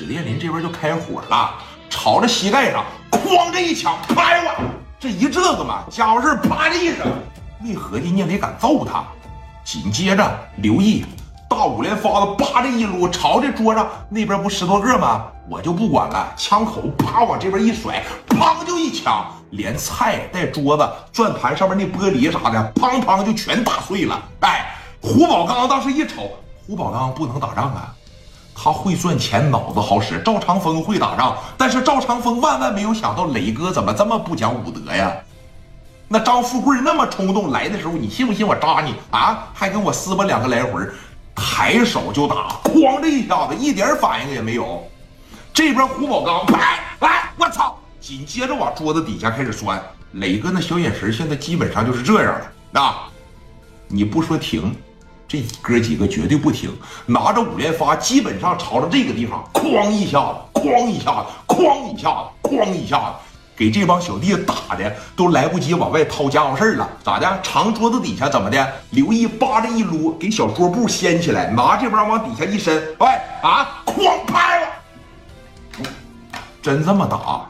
史殿林这边就开火了，朝着膝盖上哐这一枪拍我，这一这个嘛，家伙事啪的一声，没合计聂磊敢揍他，紧接着刘毅大五连发子叭这一撸，朝着桌上那边不十多个吗？我就不管了，枪口啪往这边一甩，砰就一枪，连菜带桌子、转盘上面那玻璃啥的，砰砰就全打碎了。哎，胡宝刚当时一瞅，胡宝刚不能打仗啊。他会赚钱，脑子好使。赵长风会打仗，但是赵长风万万没有想到，磊哥怎么这么不讲武德呀？那张富贵那么冲动来的时候，你信不信我扎你啊？还跟我撕巴两个来回，抬手就打，哐这一下子，一点反应也没有。这边胡宝刚，来来，我操！紧接着往桌子底下开始钻。磊哥那小眼神现在基本上就是这样的啊！你不说停。这哥几个绝对不停，拿着五连发，基本上朝着这个地方，哐一下子，哐一下子，哐一下子，哐一下子，给这帮小弟打的都来不及往外掏家伙事了。咋的？长桌子底下怎么的？刘毅扒着一撸，给小桌布掀起来，拿这边往底下一伸，喂啊，哐拍了，真这么打？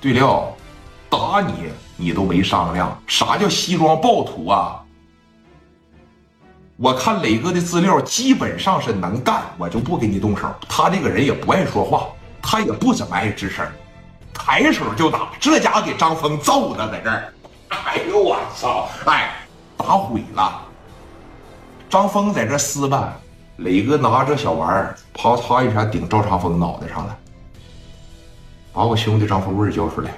对了，打你你都没商量，啥叫西装暴徒啊？我看磊哥的资料，基本上是能干，我就不给你动手。他这个人也不爱说话，他也不怎么爱吱声，抬手就打。这家伙给张峰揍的，在这儿，哎呦我操！哎，打毁了。张峰在这撕吧，磊哥拿着小玩意儿，啪嚓一下顶赵长峰脑袋上了，把我兄弟张富贵叫出来，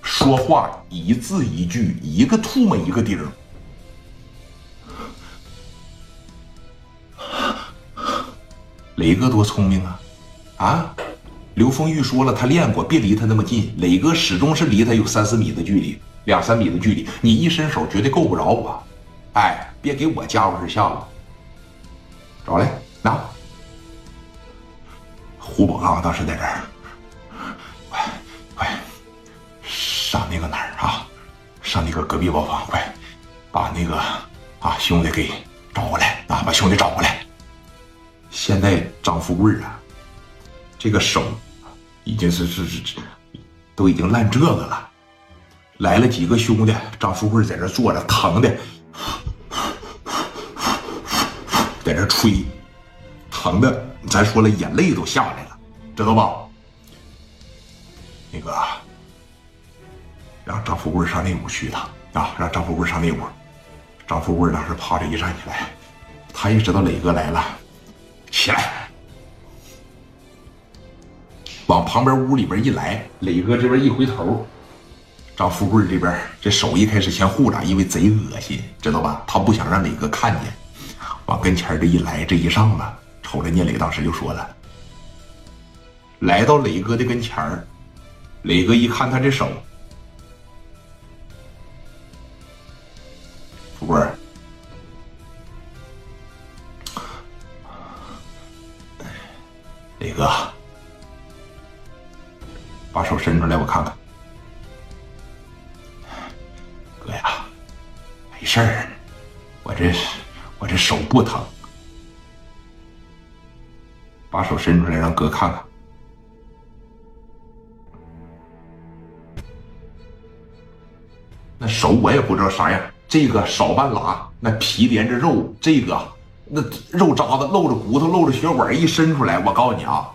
说话一字一句，一个唾沫一个钉。磊哥多聪明啊！啊，刘丰玉说了，他练过，别离他那么近。磊哥始终是离他有三四米的距离，两三米的距离，你一伸手绝对够不着我。哎，别给我家伙事吓了。找来，拿。胡宝刚当时在这儿，快快上那个哪儿啊？上那个隔壁包房，快把那个啊兄弟给找过来啊！把兄弟找过来。现在张富贵啊，这个手已经是是是，都已经烂这个了。来了几个兄弟，张富贵在这坐着，疼的，在这吹，疼的，咱说了，眼泪都下来了，知道吧？那个，让张富贵上那屋去一趟啊！让张富贵上那屋。张富贵当时趴着一站起来，他也知道磊哥来了。起来，往旁边屋里边一来，磊哥这边一回头，张富贵这边这手一开始先护着，因为贼恶心，知道吧？他不想让磊哥看见。往跟前这一来，这一上吧，瞅着聂磊，当时就说了，来到磊哥的跟前磊哥一看他这手，富贵。哥，把手伸出来，我看看。哥呀，没事儿，我这我这手不疼。把手伸出来，让哥看看。那手我也不知道啥样，这个少半拉，那皮连着肉，这个。那肉渣子露着骨头，露着血管，一伸出来，我告诉你啊，